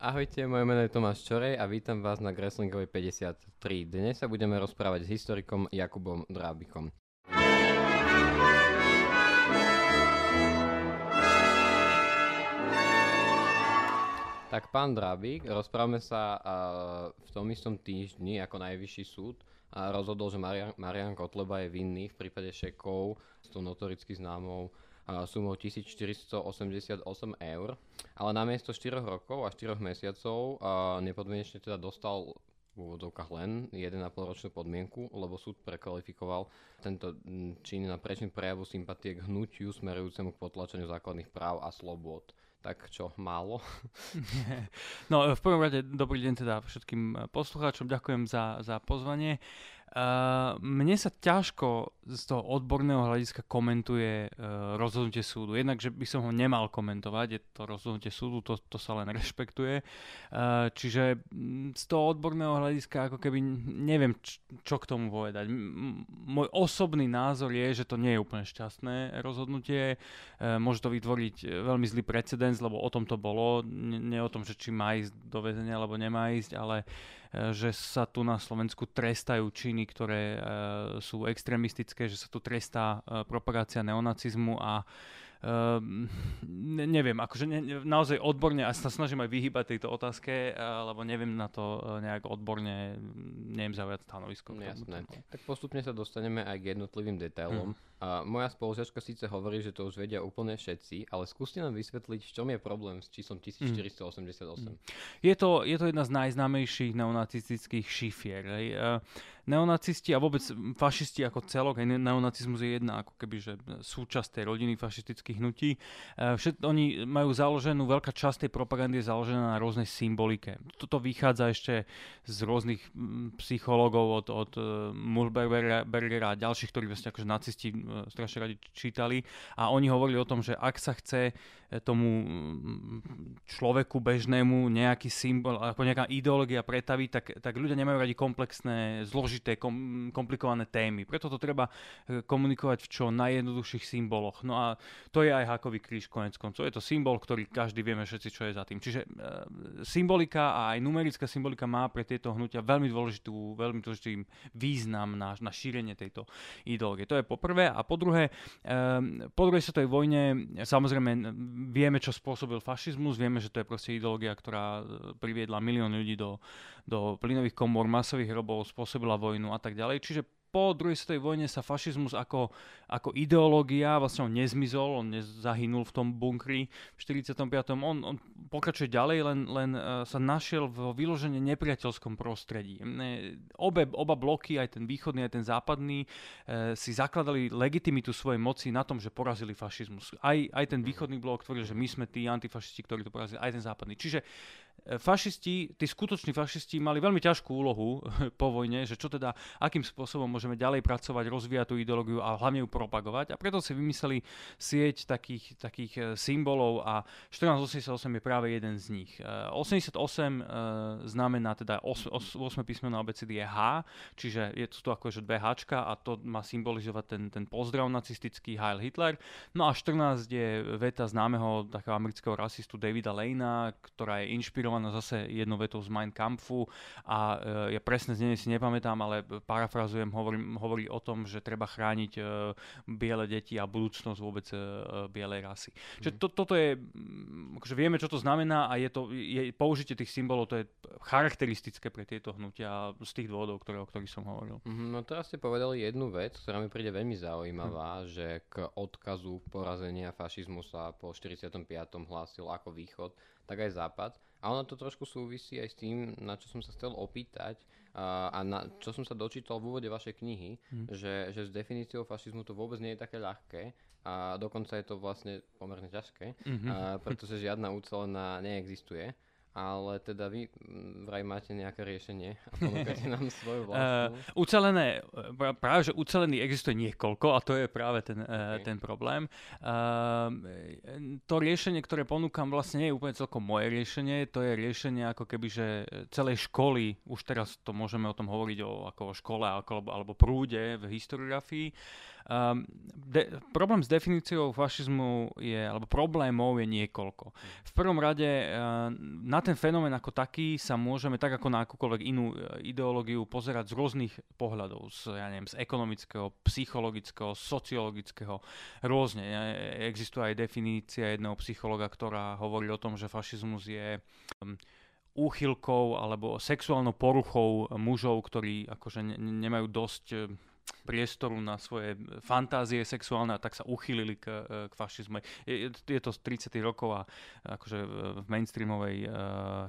Ahojte, moje meno je Tomáš Čorej a vítam vás na Greslingovej 53. Dnes sa budeme rozprávať s historikom Jakubom Drábikom. Tak pán Drábik, rozprávame sa v tom istom týždni ako najvyšší súd a rozhodol, že Marian, Marian Kotleba je vinný v prípade šekov s tou notoricky známou sumou 1488 eur, ale namiesto 4 rokov a 4 mesiacov nepodmienečne teda dostal v úvodzovkách len 1,5 ročnú podmienku, lebo súd prekvalifikoval tento čin na prečin prejavu sympatie k hnutiu smerujúcemu k potlačeniu základných práv a slobôd tak čo, málo? No v prvom rade dobrý deň teda všetkým poslucháčom, ďakujem za, za pozvanie. Uh, mne sa ťažko z toho odborného hľadiska komentuje uh, rozhodnutie súdu. Jednak, že by som ho nemal komentovať, je to rozhodnutie súdu, to, to sa len rešpektuje. Uh, čiže z toho odborného hľadiska ako keby neviem, č- čo k tomu povedať. M- môj osobný názor je, že to nie je úplne šťastné rozhodnutie. Uh, môže to vytvoriť veľmi zlý precedens, lebo o tom to bolo. Nie, nie o tom, že či má ísť do väzenia, alebo nemá ísť, ale uh, že sa tu na Slovensku trestajú činy, ktoré eh, sú extrémistické, že sa tu trestá eh, propagácia neonacizmu a Uh, neviem, akože ne, naozaj odborne, a sa snažím aj vyhybať tejto otázke, lebo neviem na to nejak odborne, neviem zaujať stanovisko. Jasné. Tak postupne sa dostaneme aj k jednotlivým detailom. Hmm. A moja spolužiačka síce hovorí, že to už vedia úplne všetci, ale skúste nám vysvetliť, v čom je problém s číslom 1488. Mm. Je, to, je to jedna z najznámejších neonacistických šifier. Uh, neonacisti a vôbec fašisti ako celok, aj neonacizmus je jedna ako keby, že súčasť tej rodiny fašistických hnutí. Uh, všet, oni majú založenú, veľká časť tej propagandy je založená na rôznej symbolike. Toto vychádza ešte z rôznych psychológov od, od uh, Mulbergera a ďalších, ktorí vlastne akože nacisti strašne radi čítali. A oni hovorili o tom, že ak sa chce tomu človeku bežnému nejaký symbol, ako nejaká ideológia pretaviť, tak, tak ľudia nemajú radi komplexné, zložité, kom, komplikované témy. Preto to treba e, komunikovať v čo najjednoduchších symboloch. No a to je aj hákový kríž konec koncov. Je to symbol, ktorý každý vieme všetci, čo je za tým. Čiže e, symbolika a aj numerická symbolika má pre tieto hnutia veľmi dôležitú, veľmi dôležitý význam na, na šírenie tejto ideológie. To je po prvé. A po druhé, e, po druhej svetovej vojne samozrejme vieme, čo spôsobil fašizmus, vieme, že to je proste ideológia, ktorá e, priviedla milión ľudí do, do plynových komor, masových hrobov, spôsobila vojnu a tak ďalej. Čiže po druhej svetovej vojne sa fašizmus ako, ako ideológia vlastne on nezmizol, on nezahynul v tom bunkri v 45. On, on pokračuje ďalej, len, len uh, sa našiel v vyložene nepriateľskom prostredí. Obe, oba bloky, aj ten východný, aj ten západný, uh, si zakladali legitimitu svojej moci na tom, že porazili fašizmus. Aj, aj ten východný blok tvrdil, že my sme tí antifašisti, ktorí to porazili, aj ten západný. Čiže E, fašisti, tí skutoční fašisti mali veľmi ťažkú úlohu po vojne, že čo teda, akým spôsobom môžeme ďalej pracovať, rozvíjať tú ideológiu a hlavne ju propagovať. A preto si vymysleli sieť takých, takých e, symbolov a 1488 je práve jeden z nich. 88 e, znamená teda 8, 8 písmeno abecedy je H, čiže je to akože dve Hčka a to má symbolizovať ten, ten pozdrav nacistický Heil Hitler. No a 14 je veta známeho takého amerického rasistu Davida Lejna, ktorá je inšpirovaná zase jednou vetou z Mein Kampfu a e, ja presne z nej si nepamätám, ale parafrazujem, hovorí, hovorí o tom, že treba chrániť e, biele deti a budúcnosť vôbec e, bielej rasy. Mm. Čiže to, toto je, akože vieme, čo to znamená a je to, je, použitie tých symbolov, to je charakteristické pre tieto hnutia z tých dôvodov, ktoré, o ktorých som hovoril. Mm, no teraz ste povedali jednu vec, ktorá mi príde veľmi zaujímavá, mm. že k odkazu porazenia fašizmu sa po 45. hlásil ako východ, tak aj západ. A ono to trošku súvisí aj s tým, na čo som sa chcel opýtať a, a na čo som sa dočítal v úvode vašej knihy, hmm. že, že s definíciou fašizmu to vôbec nie je také ľahké a dokonca je to vlastne pomerne ťažké, mm-hmm. a, pretože žiadna ucelená neexistuje ale teda vy mm, vraj máte nejaké riešenie a ponúkate nám svoju vlastnú. Uh, ucelené, práve že ucelený existuje niekoľko a to je práve ten, okay. uh, ten problém. Uh, to riešenie, ktoré ponúkam vlastne nie je úplne celkom moje riešenie, to je riešenie ako keby, že celej školy, už teraz to môžeme o tom hovoriť o, ako o škole alebo, alebo prúde v historiografii, Um, de, problém s definíciou fašizmu je, alebo problémov je niekoľko. V prvom rade uh, na ten fenomén ako taký sa môžeme, tak ako na akúkoľvek inú ideológiu, pozerať z rôznych pohľadov. Z, ja neviem, z ekonomického, psychologického, sociologického, rôzne. Existuje aj definícia jedného psychologa, ktorá hovorí o tom, že fašizmus je um, úchylkou alebo sexuálnou poruchou mužov, ktorí akože ne, nemajú dosť priestoru na svoje fantázie sexuálne a tak sa uchylili k, k fašizmu. Je, je to z 30. rokov a akože v mainstreamovej uh,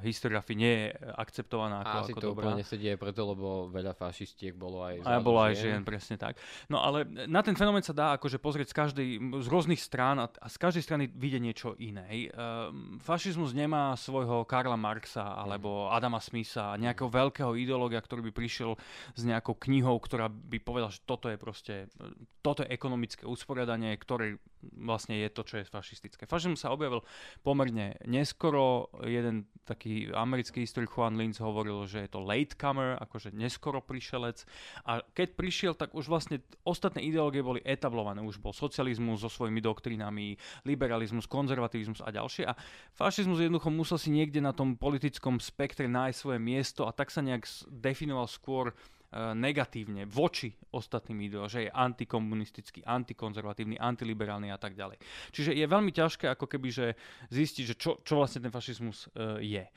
historiografii nie je akceptovaná ako, a asi ako to dobrá. úplne aj preto, lebo veľa fašistiek bolo aj A bolo aj žien, presne tak. No ale na ten fenomén sa dá akože pozrieť z, každej, z rôznych strán a, a z každej strany vidie niečo iné. Uh, fašizmus nemá svojho Karla Marxa alebo mhm. Adama Smitha, nejakého veľkého ideológia, ktorý by prišiel s nejakou knihou, ktorá by povedal, že toto je proste, toto je ekonomické usporiadanie, ktoré vlastne je to, čo je fašistické. Fašizmus sa objavil pomerne neskoro. Jeden taký americký historik Juan Linz hovoril, že je to latecomer, akože neskoro prišelec. A keď prišiel, tak už vlastne ostatné ideológie boli etablované. Už bol socializmus so svojimi doktrinami, liberalizmus, konzervativizmus a ďalšie. A fašizmus jednoducho musel si niekde na tom politickom spektre nájsť svoje miesto a tak sa nejak definoval skôr negatívne voči ostatným ideám, že je antikomunistický, antikonzervatívny, antiliberálny a tak ďalej. Čiže je veľmi ťažké ako keby že zistiť, že čo, čo vlastne ten fašizmus uh, je.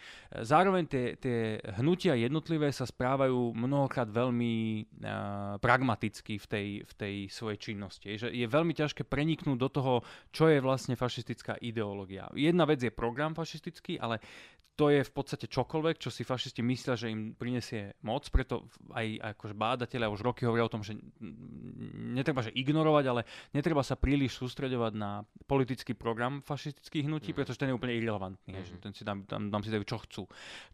Zároveň tie, tie hnutia jednotlivé sa správajú mnohokrát veľmi uh, pragmaticky v tej, v tej svojej činnosti. Že je veľmi ťažké preniknúť do toho, čo je vlastne fašistická ideológia. Jedna vec je program fašistický, ale to je v podstate čokoľvek, čo si fašisti myslia, že im prinesie moc, preto aj akože bádatelia už roky hovoria o tom, že netreba že ignorovať, ale netreba sa príliš sústredovať na politický program fašistických hnutí, mm. pretože ten je úplne irrelevantný, mm. že ten si tam, tam, tam si dajú čo chcú.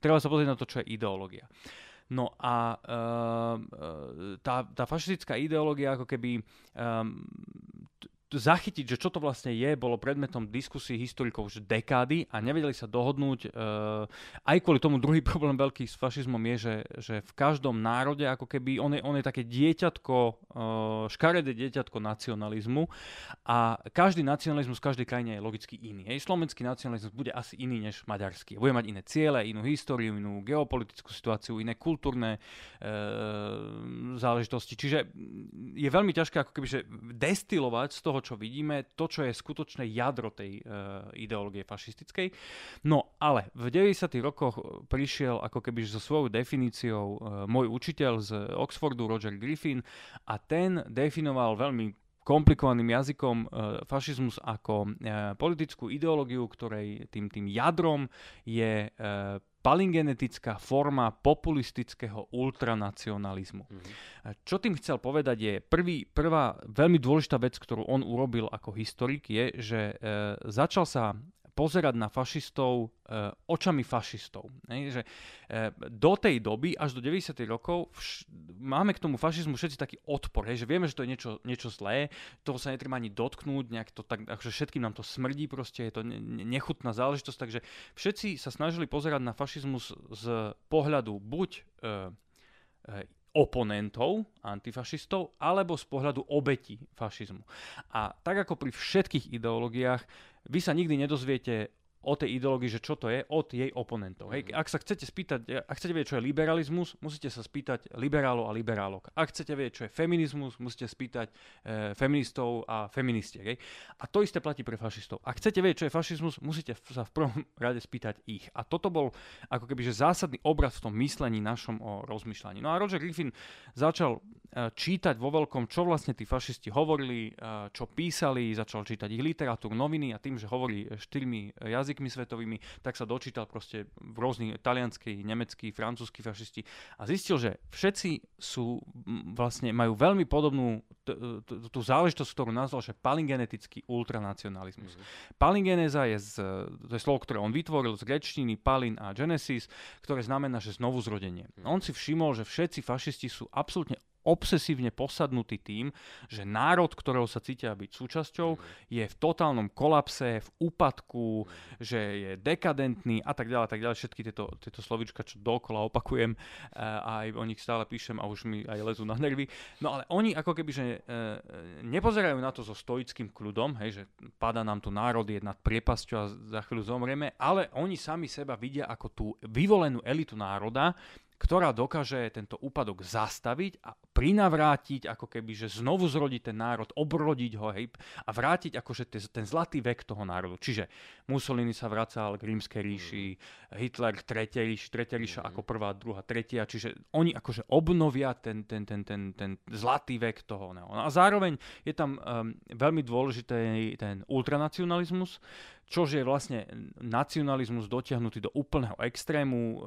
Treba sa pozrieť na to, čo je ideológia. No a uh, tá, tá fašistická ideológia ako keby um, zachytiť, že čo to vlastne je, bolo predmetom diskusí historikov už dekády a nevedeli sa dohodnúť. Uh, aj kvôli tomu druhý problém veľký s fašizmom je, že, že v každom národe ako keby on je, on je také dieťatko, uh, škaredé dieťatko nacionalizmu a každý nacionalizmus v každej krajine je logicky iný. Hej. Slovenský nacionalizmus bude asi iný než maďarský. Bude mať iné ciele, inú históriu, inú geopolitickú situáciu, iné kultúrne uh, záležitosti. Čiže je veľmi ťažké ako keby že destilovať z toho, čo vidíme, to, čo je skutočné jadro tej uh, ideológie fašistickej. No ale v 90. rokoch prišiel ako keby so svojou definíciou uh, môj učiteľ z Oxfordu Roger Griffin a ten definoval veľmi komplikovaným jazykom e, fašizmus ako e, politickú ideológiu, ktorej tým, tým jadrom je e, palingenetická forma populistického ultranacionalizmu. Mm-hmm. Čo tým chcel povedať je, prvý, prvá veľmi dôležitá vec, ktorú on urobil ako historik, je, že e, začal sa pozerať na fašistov e, očami fašistov. Ne? Že, e, do tej doby, až do 90. rokov, vš- máme k tomu fašizmu všetci taký odpor, hej? že vieme, že to je niečo, niečo zlé, toho sa netreba ani dotknúť, nejak to tak, akože všetkým nám to smrdí, proste je to ne- nechutná záležitosť, takže všetci sa snažili pozerať na fašizmus z pohľadu buď e, e, oponentov, antifašistov, alebo z pohľadu obeti fašizmu. A tak ako pri všetkých ideológiách, vy sa nikdy nedozviete o tej ideológii, že čo to je, od jej oponentov. Hej. Mhm. Ak sa chcete spýtať, ak chcete vedieť, čo je liberalizmus, musíte sa spýtať liberálov a liberálok. Ak chcete vedieť, čo je feminizmus, musíte spýtať e, feministov a feministiek. Hej. A to isté platí pre fašistov. Ak chcete vedieť, čo je fašizmus, musíte sa v prvom rade spýtať ich. A toto bol ako keby že zásadný obraz v tom myslení našom o rozmýšľaní. No a Roger Griffin začal e, čítať vo veľkom, čo vlastne tí fašisti hovorili, e, čo písali, začal čítať ich literatúru, noviny a tým, že hovorí štyrmi jazykmi, jazykmi svetovými, tak sa dočítal proste v rôznych talianský, nemecký, francúzsky fašisti a zistil, že všetci sú vlastne, majú veľmi podobnú tú záležitosť, ktorú nazval, že palingenetický ultranacionalizmus. Mm-hmm. Palingenéza je, z, to je slovo, ktoré on vytvoril z grečtiny palin a genesis, ktoré znamená, že znovu zrodenie. Mm-hmm. On si všimol, že všetci fašisti sú absolútne obsesívne posadnutí tým, že národ, ktorého sa cítia byť súčasťou, je v totálnom kolapse, v úpadku, že je dekadentný a tak ďalej, tak ďalej. Všetky tieto, tieto slovička, čo dokola opakujem a aj o nich stále píšem a už mi aj lezú na nervy. No ale oni ako keby, že nepozerajú na to so stoickým kľudom, hej, že pada nám tu národ, je nad priepasťou a za chvíľu zomrieme, ale oni sami seba vidia ako tú vyvolenú elitu národa, ktorá dokáže tento úpadok zastaviť a prinavrátiť, ako keby, že znovu zrodiť ten národ, obrodiť ho hej, a vrátiť akože ten, ten zlatý vek toho národu. Čiže Mussolini sa vracal k rímskej ríši, Hitler k tretej ríši, tretia ríša ako prvá, druhá, tretia, čiže oni akože obnovia ten, ten, ten, ten, ten zlatý vek toho. No. A zároveň je tam um, veľmi dôležitý ten ultranacionalizmus, čož je vlastne nacionalizmus dotiahnutý do úplného extrému. E,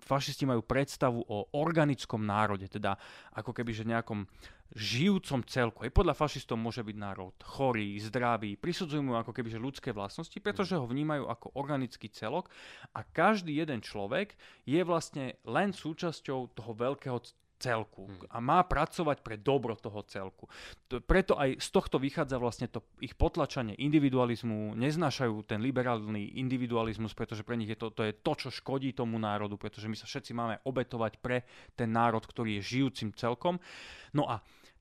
fašisti majú predstavu o organickom národe, teda ako keby že nejakom žijúcom celku. Aj podľa fašistov môže byť národ chorý, zdravý, prisudzujú mu ako keby že ľudské vlastnosti, pretože ho vnímajú ako organický celok a každý jeden človek je vlastne len súčasťou toho veľkého celku hmm. a má pracovať pre dobro toho celku. Preto aj z tohto vychádza vlastne to ich potlačanie individualizmu, neznášajú ten liberálny individualizmus, pretože pre nich je to, to je to, čo škodí tomu národu, pretože my sa všetci máme obetovať pre ten národ, ktorý je žijúcim celkom. No a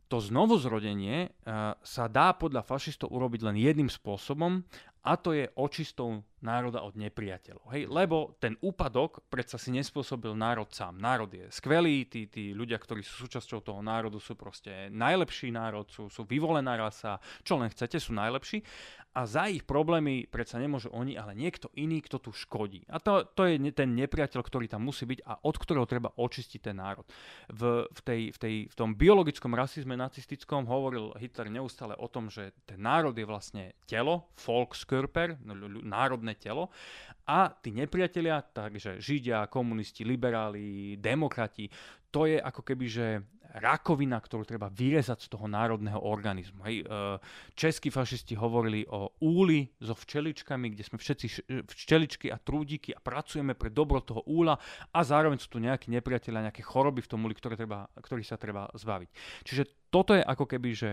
to znovuzrodenie uh, sa dá podľa fašistov urobiť len jedným spôsobom a to je očistou národa od nepriateľov. Hej? Lebo ten úpadok predsa si nespôsobil národ sám. Národ je skvelý, tí, tí ľudia, ktorí sú súčasťou toho národu, sú proste najlepší národ, sú, sú vyvolená rasa, čo len chcete, sú najlepší a za ich problémy predsa nemôžu oni, ale niekto iný, kto tu škodí. A to, to je ten nepriateľ, ktorý tam musí byť a od ktorého treba očistiť ten národ. V, v, tej, v, tej, v tom biologickom rasizme nacistickom hovoril Hitler neustále o tom, že ten národ je vlastne telo, Volkskörper, národné telo a tí nepriatelia, takže Židia, komunisti, liberáli, demokrati, to je ako keby, že rakovina, ktorú treba vyrezať z toho národného organizmu. Hej. E, českí fašisti hovorili o úli so včeličkami, kde sme všetci včeličky a trúdiky a pracujeme pre dobro toho úla a zároveň sú tu nejakí nepriatelia, nejaké choroby v tom úli, ktoré treba, ktorých sa treba zbaviť. Čiže toto je ako keby, že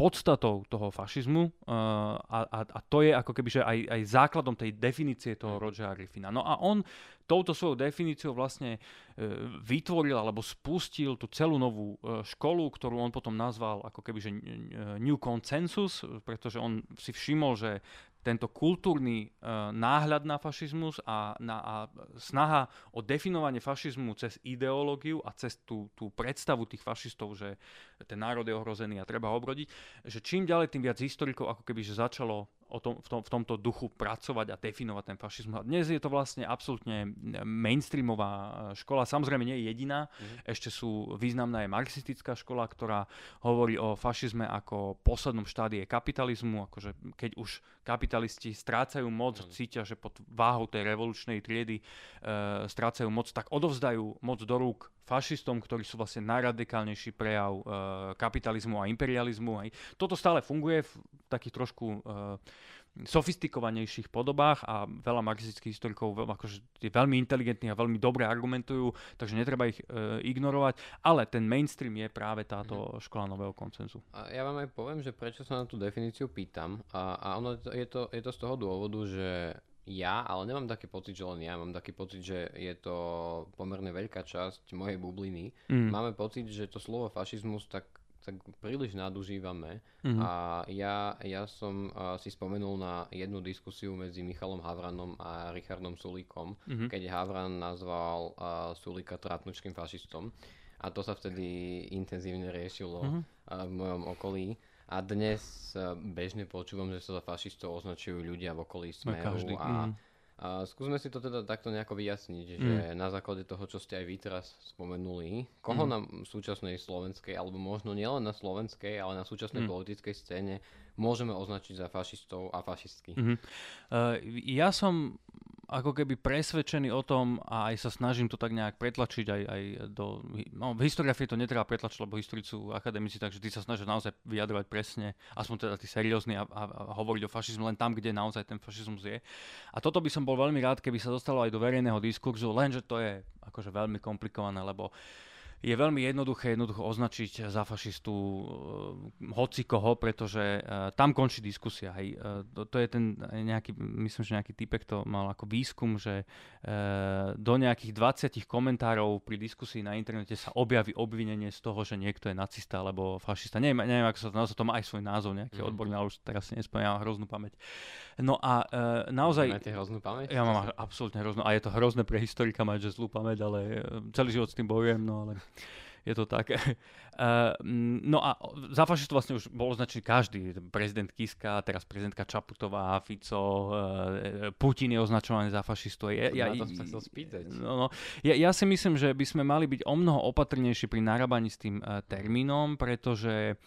podstatou toho fašizmu uh, a, a, a to je ako keby že aj, aj základom tej definície toho Rogera Griffina. No a on touto svojou definíciou vlastne uh, vytvoril alebo spustil tú celú novú uh, školu, ktorú on potom nazval ako keby že New Consensus, pretože on si všimol, že tento kultúrny uh, náhľad na fašizmus a, na, a snaha o definovanie fašizmu cez ideológiu a cez tú, tú predstavu tých fašistov, že ten národ je ohrozený a treba ho obrodiť, že čím ďalej, tým viac historikov ako keby že začalo o tom, v, tom, v tomto duchu pracovať a definovať ten fašizmus. A dnes je to vlastne absolútne mainstreamová e, škola, samozrejme nie je jediná, mm. ešte sú významná je marxistická škola, ktorá hovorí o fašizme ako poslednom štádie kapitalizmu, akože keď už kapitalisti strácajú moc, mm. cítia, že pod váhou tej revolučnej triedy e, strácajú moc, tak odovzdajú moc do rúk fašistom, ktorí sú vlastne najradikálnejší prejav e, kapitalizmu a imperializmu. Hej. Toto stále funguje v takých trošku e, sofistikovanejších podobách a veľa marxistických historikov veľ, akože je veľmi inteligentných a veľmi dobre argumentujú, takže netreba ich e, ignorovať, ale ten mainstream je práve táto mm. škola nového koncenzu. A ja vám aj poviem, že prečo sa na tú definíciu pýtam a, a ono je to, je to z toho dôvodu, že ja, ale nemám taký pocit, že len ja, mám taký pocit, že je to pomerne veľká časť mojej bubliny. Mm. Máme pocit, že to slovo fašizmus tak, tak príliš nadužívame mm. a ja, ja som uh, si spomenul na jednu diskusiu medzi Michalom Havranom a Richardom Sulíkom, mm. keď Havran nazval uh, Sulíka trapnučkým fašistom a to sa vtedy intenzívne riešilo mm. uh, v mojom okolí. A dnes eh, bežne počúvam, že sa za fašistov označujú ľudia v okolí Smeru každý, a, mm. A skúsme si to teda takto nejako vyjasniť, že mm. na základe toho, čo ste aj vy teraz spomenuli, koho mm. na súčasnej slovenskej, alebo možno nielen na slovenskej, ale na súčasnej mm. politickej scéne môžeme označiť za fašistov a fašistky? Mm-hmm. Uh, ja som ako keby presvedčený o tom a aj sa snažím to tak nejak pretlačiť aj, aj do... No, v historiografii to netreba pretlačiť, lebo historici sú akademici, takže tí sa snažia naozaj vyjadrovať presne, aspoň teda tí seriózni a, a, a hovoriť o fašizmu len tam, kde naozaj ten fašizmus je. A toto by som bol veľmi rád, keby sa dostalo aj do verejného diskurzu, lenže to je akože veľmi komplikované, lebo je veľmi jednoduché jednoducho označiť za fašistu uh, hoci koho, pretože uh, tam končí diskusia. Hej. Uh, to, to je ten nejaký, myslím, že nejaký typek to mal ako výskum, že uh, do nejakých 20 komentárov pri diskusii na internete sa objaví obvinenie z toho, že niekto je nacista alebo fašista. Neviem, neviem ako sa to nazva, to má aj svoj názov, nejaký mm. odborný, ale už teraz si nespomínam, hroznú pamäť. No a uh, naozaj... Máte hroznú pamäť? Ja mám absolútne hroznú, a je to hrozné pre historika mať, že zlú pamäť, ale celý život s tým bojujem, no ale je to tak. Uh, no a za fašistu vlastne už bol označený každý. Prezident Kiska, teraz prezidentka Čaputová, Fico, uh, Putin je označovaný za fašistu. Ja, ja, ja, chcel spýtať. No, no, ja, ja si myslím, že by sme mali byť o mnoho opatrnejší pri narábaní s tým uh, termínom, pretože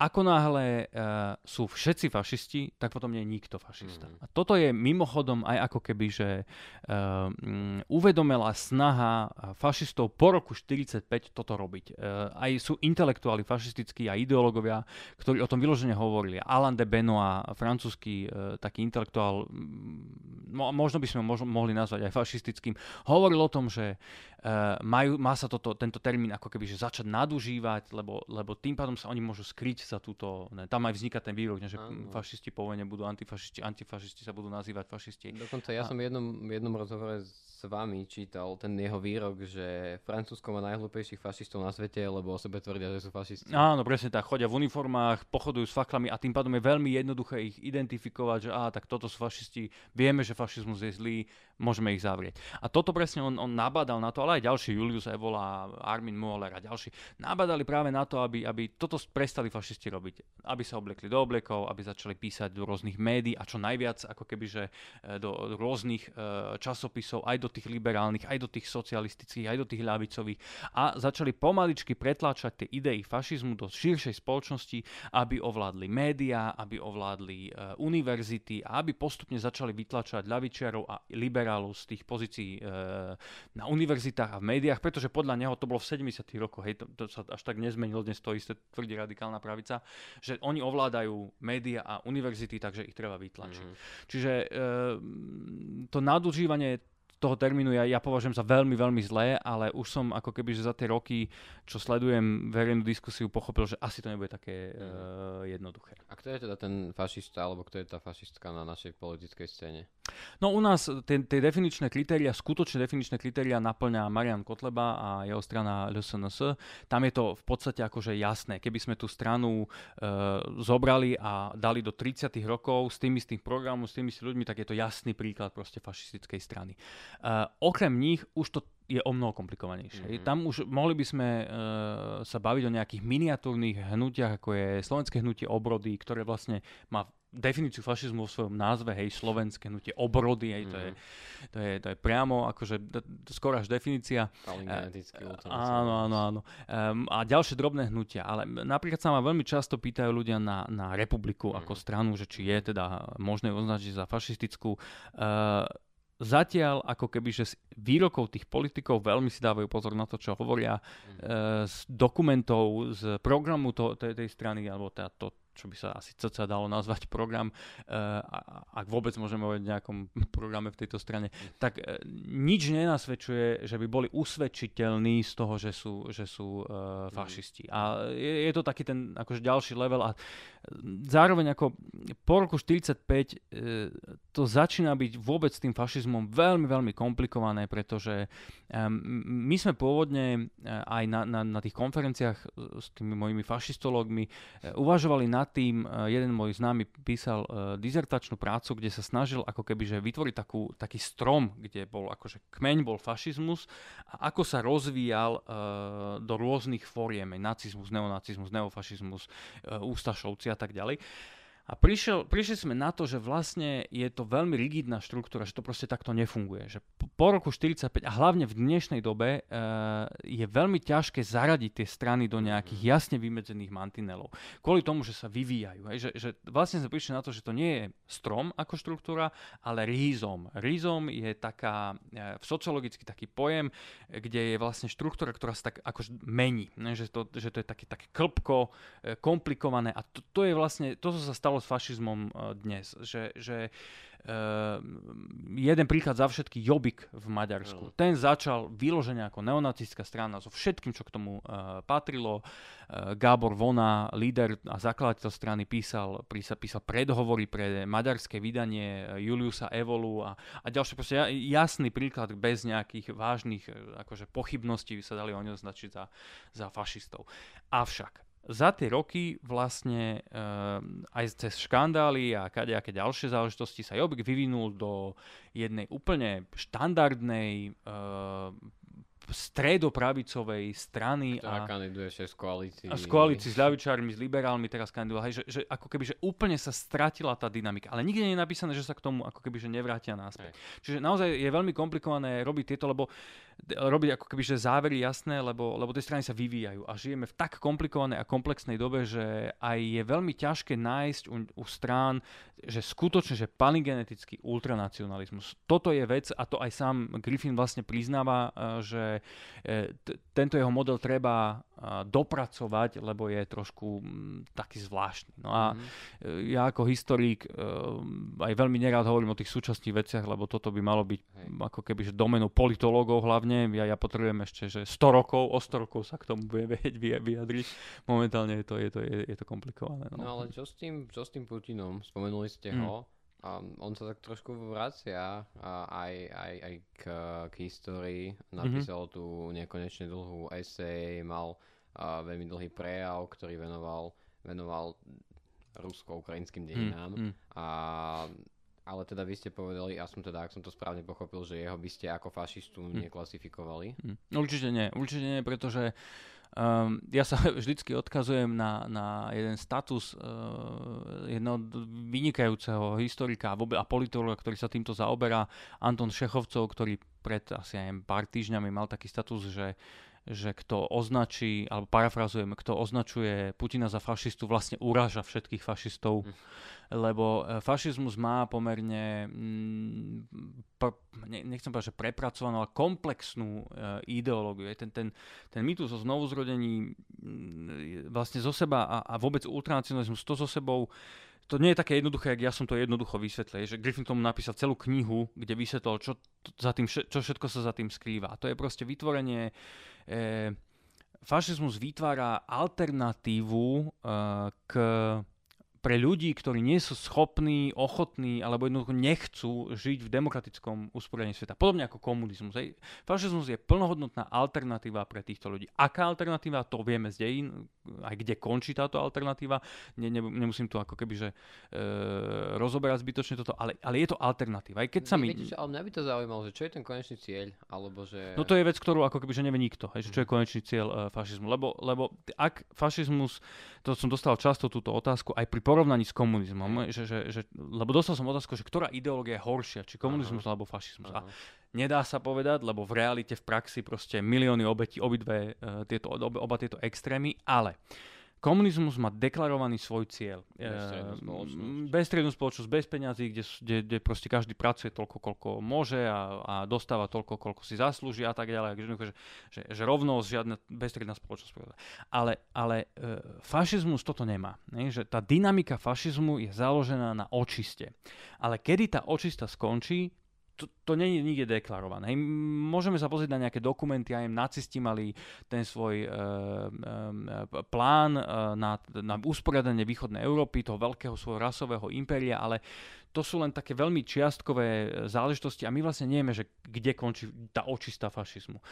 ako náhle uh, sú všetci fašisti, tak potom nie je nikto fašista. Mm. A toto je mimochodom aj ako keby, že uh, um, uvedomila snaha fašistov po roku 45 toto robiť. Uh, aj sú intelektuáli fašistickí a ideológovia, ktorí o tom vyložene hovorili. Alain de Benoit, francúzsky uh, taký intelektuál, mo- možno by sme mož- mohli nazvať aj fašistickým, hovoril o tom, že uh, majú, má sa toto, tento termín ako keby že začať nadužívať, lebo, lebo tým pádom sa oni môžu skryť za túto, ne, tam aj vzniká ten výrok, ne, že ano. fašisti po vojne budú antifašisti, antifašisti sa budú nazývať fašisti. Dokonca ja a... som v jednom, jednom rozhovore s vami čítal ten jeho výrok, že Francúzsko má najhlúpejších fašistov na svete, lebo o sebe tvrdia, že sú fašisti. Áno, presne tak, chodia v uniformách, pochodujú s faklami a tým pádom je veľmi jednoduché ich identifikovať, že á, tak toto sú fašisti, vieme, že fašizmus je zlý, môžeme ich zavrieť. A toto presne on, on nabadal na to, ale aj ďalší, Julius Evola, Armin Moller a ďalší, nabadali práve na to, aby, aby toto prestali fašisti robiť. Aby sa oblekli do oblekov, aby začali písať do rôznych médií a čo najviac, ako keby, že e, do rôznych e, časopisov, aj do tých liberálnych, aj do tých socialistických, aj do tých ľavicových a začali pomaličky pretláčať tie idei fašizmu do širšej spoločnosti, aby ovládli médiá, aby ovládli e, univerzity a aby postupne začali vytlačať ľavičiarov a liberálov z tých pozícií e, na univerzitách a v médiách, pretože podľa neho to bolo v 70. rokoch, hej, to, to sa až tak nezmenilo, dnes to isté tvrdí radikálna pravica, že oni ovládajú médiá a univerzity, takže ich treba vytlačiť. Mm. Čiže e, to nadužívanie toho termínu ja, ja považujem za veľmi, veľmi zlé, ale už som ako keby, že za tie roky, čo sledujem verejnú diskusiu, pochopil, že asi to nebude také mm. uh, jednoduché. A kto je teda ten fašista, alebo kto je tá fašistka na našej politickej scéne? No u nás tie, definičné kritéria, skutočné definičné kritéria naplňa Marian Kotleba a jeho strana LSNS. Tam je to v podstate akože jasné. Keby sme tú stranu uh, zobrali a dali do 30 rokov s tým istým programom, s tými ľuďmi, tak je to jasný príklad proste fašistickej strany. Uh, okrem nich už to je o mnoho komplikovanejšie. Mm-hmm. Tam už mohli by sme uh, sa baviť o nejakých miniatúrnych hnutiach, ako je slovenské hnutie obrody, ktoré vlastne má definíciu fašizmu vo svojom názve, hej, slovenské hnutie obrody, hej, mm-hmm. to, je, mhm. to, je, to je priamo, akože skoro až definícia. Uh, áno, áno, áno. Um, a ďalšie drobné hnutia, ale napríklad sa ma veľmi často pýtajú ľudia na, na republiku mm-hmm. ako stranu, že či je teda možné označiť za fašistickú. Uh, zatiaľ ako keby, že z výrokov tých politikov veľmi si dávajú pozor na to, čo hovoria, e, z dokumentov, z programu to, tej, tej strany, alebo teda to, čo by sa asi cca dalo nazvať program, uh, ak vôbec môžeme hovoriť o nejakom programe v tejto strane, tak uh, nič nenasvedčuje, že by boli usvedčiteľní z toho, že sú, že sú uh, fašisti. A je, je to taký ten akože ďalší level a zároveň ako po roku 45 uh, to začína byť vôbec s tým fašizmom veľmi, veľmi komplikované, pretože my sme pôvodne uh, aj na, na, na tých konferenciách s tými mojimi fašistológmi uh, uvažovali nad tým jeden môj známy písal uh, dizertačnú prácu, kde sa snažil ako keby že vytvoriť takú, taký strom, kde bol akože kmeň bol fašizmus a ako sa rozvíjal do rôznych fóriem, nacizmus, neonacizmus, neofašizmus, uh, ústašovci a tak ďalej. A prišiel, prišli sme na to, že vlastne je to veľmi rigidná štruktúra, že to proste takto nefunguje. Že po, roku 45 a hlavne v dnešnej dobe uh, je veľmi ťažké zaradiť tie strany do nejakých jasne vymedzených mantinelov. Kvôli tomu, že sa vyvíjajú. Hej, že, že vlastne sme prišli na to, že to nie je strom ako štruktúra, ale rýzom. Rýzom je taká, uh, sociologicky taký pojem, kde je vlastne štruktúra, ktorá sa tak akož mení. Ne? Že, to, že to je také, také klpko, uh, komplikované a to, to je vlastne, to, čo sa stalo stalo s fašizmom dnes. Že, že jeden príklad za všetky, Jobbik v Maďarsku. Ten začal vyloženie ako neonacistická strana so všetkým, čo k tomu patrilo. Gábor Vona, líder a zakladateľ strany, písal, písal, písal predhovory pre maďarské vydanie Juliusa Evolu a, a ďalšie proste jasný príklad bez nejakých vážnych akože pochybností by sa dali o označiť za, za fašistov. Avšak za tie roky vlastne uh, aj cez škandály a kadejaké ďalšie záležitosti sa Jobbik vyvinul do jednej úplne štandardnej uh, stredopravicovej strany. Ktorá a, kandiduje z koalícii. A z koalícii s ľavičármi, s liberálmi teraz kandidovala. Hej, že, že ako keby, že úplne sa stratila tá dynamika. Ale nikde nie je napísané, že sa k tomu ako keby, že nevrátia náspäť. Hej. Čiže naozaj je veľmi komplikované robiť tieto, lebo robiť ako keby, že závery jasné, lebo, lebo tie strany sa vyvíjajú a žijeme v tak komplikovanej a komplexnej dobe, že aj je veľmi ťažké nájsť u, u strán, že skutočne, že panigenetický ultranacionalizmus. Toto je vec a to aj sám Griffin vlastne priznáva, e, že e, t- tento jeho model treba dopracovať, lebo je trošku taký zvláštny. No a mm-hmm. ja ako historik aj veľmi nerád hovorím o tých súčasných veciach, lebo toto by malo byť Hej. ako keby že domenou politológov hlavne. Ja, ja potrebujem ešte, že 100 rokov, o 100 rokov sa k tomu bude vedieť vyjadriť. Momentálne je to, je to, je, je to komplikované. No. no ale čo s, tým, čo s tým Putinom? Spomenuli ste mm. ho. A on sa tak trošku vracia a aj, aj, aj k, k histórii. Napísal mm-hmm. tu nekonečne dlhú esej, mal a veľmi dlhý prejav, ktorý venoval, venoval rusko-ukrajinským dejinám. Mm, mm. A, ale teda vy ste povedali, ja som teda, ak som to správne pochopil, že jeho by ste ako fašistu mm. neklasifikovali. Mm. Určite nie, určite nie, pretože Um, ja sa vždycky odkazujem na, na jeden status uh, jedného vynikajúceho historika a politologa, ktorý sa týmto zaoberá, Anton Šechovcov, ktorý pred asi aj pár týždňami mal taký status, že že kto označí, alebo parafrazujem, kto označuje Putina za fašistu, vlastne uráža všetkých fašistov, hm. lebo e, fašizmus má pomerne, mm, pr, nechcem povedať, že prepracovanú, ale komplexnú uh, ideológiu. Ten, ten, ten mýtus o znovuzrodení mm, vlastne zo seba a, a vôbec ultranacionalizmus to so sebou to nie je také jednoduché, ak ja som to jednoducho vysvetlil, že Griffin tomu napísal celú knihu, kde vysvetlil, čo, za tým, čo všetko sa za tým skrýva. To je proste vytvorenie e, fašizmus vytvára alternatívu e, k pre ľudí, ktorí nie sú schopní, ochotní alebo jednoducho nechcú žiť v demokratickom usporiadaní sveta. Podobne ako komunizmus. Hej. Fašizmus je plnohodnotná alternatíva pre týchto ľudí. Aká alternatíva, to vieme z dejín, aj kde končí táto alternatíva. Ne, ne, nemusím tu ako keby, že e, rozoberať zbytočne toto, ale, ale je to alternatíva. Aj keď sa. Viete, ale mňa by to zaujímalo, že čo je ten konečný cieľ, alebo že... No to je vec, ktorú ako keby, že nevie nikto, hej, čo je mhm. konečný cieľ e, fašizmu. Lebo, lebo ak fašizmus, to som dostal často túto otázku, aj pri porovnaní s komunizmom, že, že, že, lebo dostal som otázku, že ktorá ideológia je horšia, či komunizmus Aha. alebo fašizmus. Aha. A nedá sa povedať, lebo v realite, v praxi proste milióny obetí, obidve uh, tieto, oba, oba tieto extrémy, ale Komunizmus má deklarovaný svoj cieľ. Bezstrednú spoločnosť. Bezstrednú spoločnosť, bez peňazí, kde, kde, kde proste každý pracuje toľko, koľko môže a, a dostáva toľko, koľko si zaslúži a tak ďalej. Že, že, že rovnosť, žiadna bezstredná spoločnosť. Ale, ale e, fašizmus toto nemá. Ne? Že tá dynamika fašizmu je založená na očiste. Ale kedy tá očista skončí, to, to je nikde deklarované. Hej. Môžeme sa pozrieť na nejaké dokumenty, aj nacisti mali ten svoj e, e, plán e, na, na usporiadanie východnej Európy, toho veľkého svojho rasového impéria, ale to sú len také veľmi čiastkové záležitosti a my vlastne nevieme, že kde končí tá očistá fašizmu. E,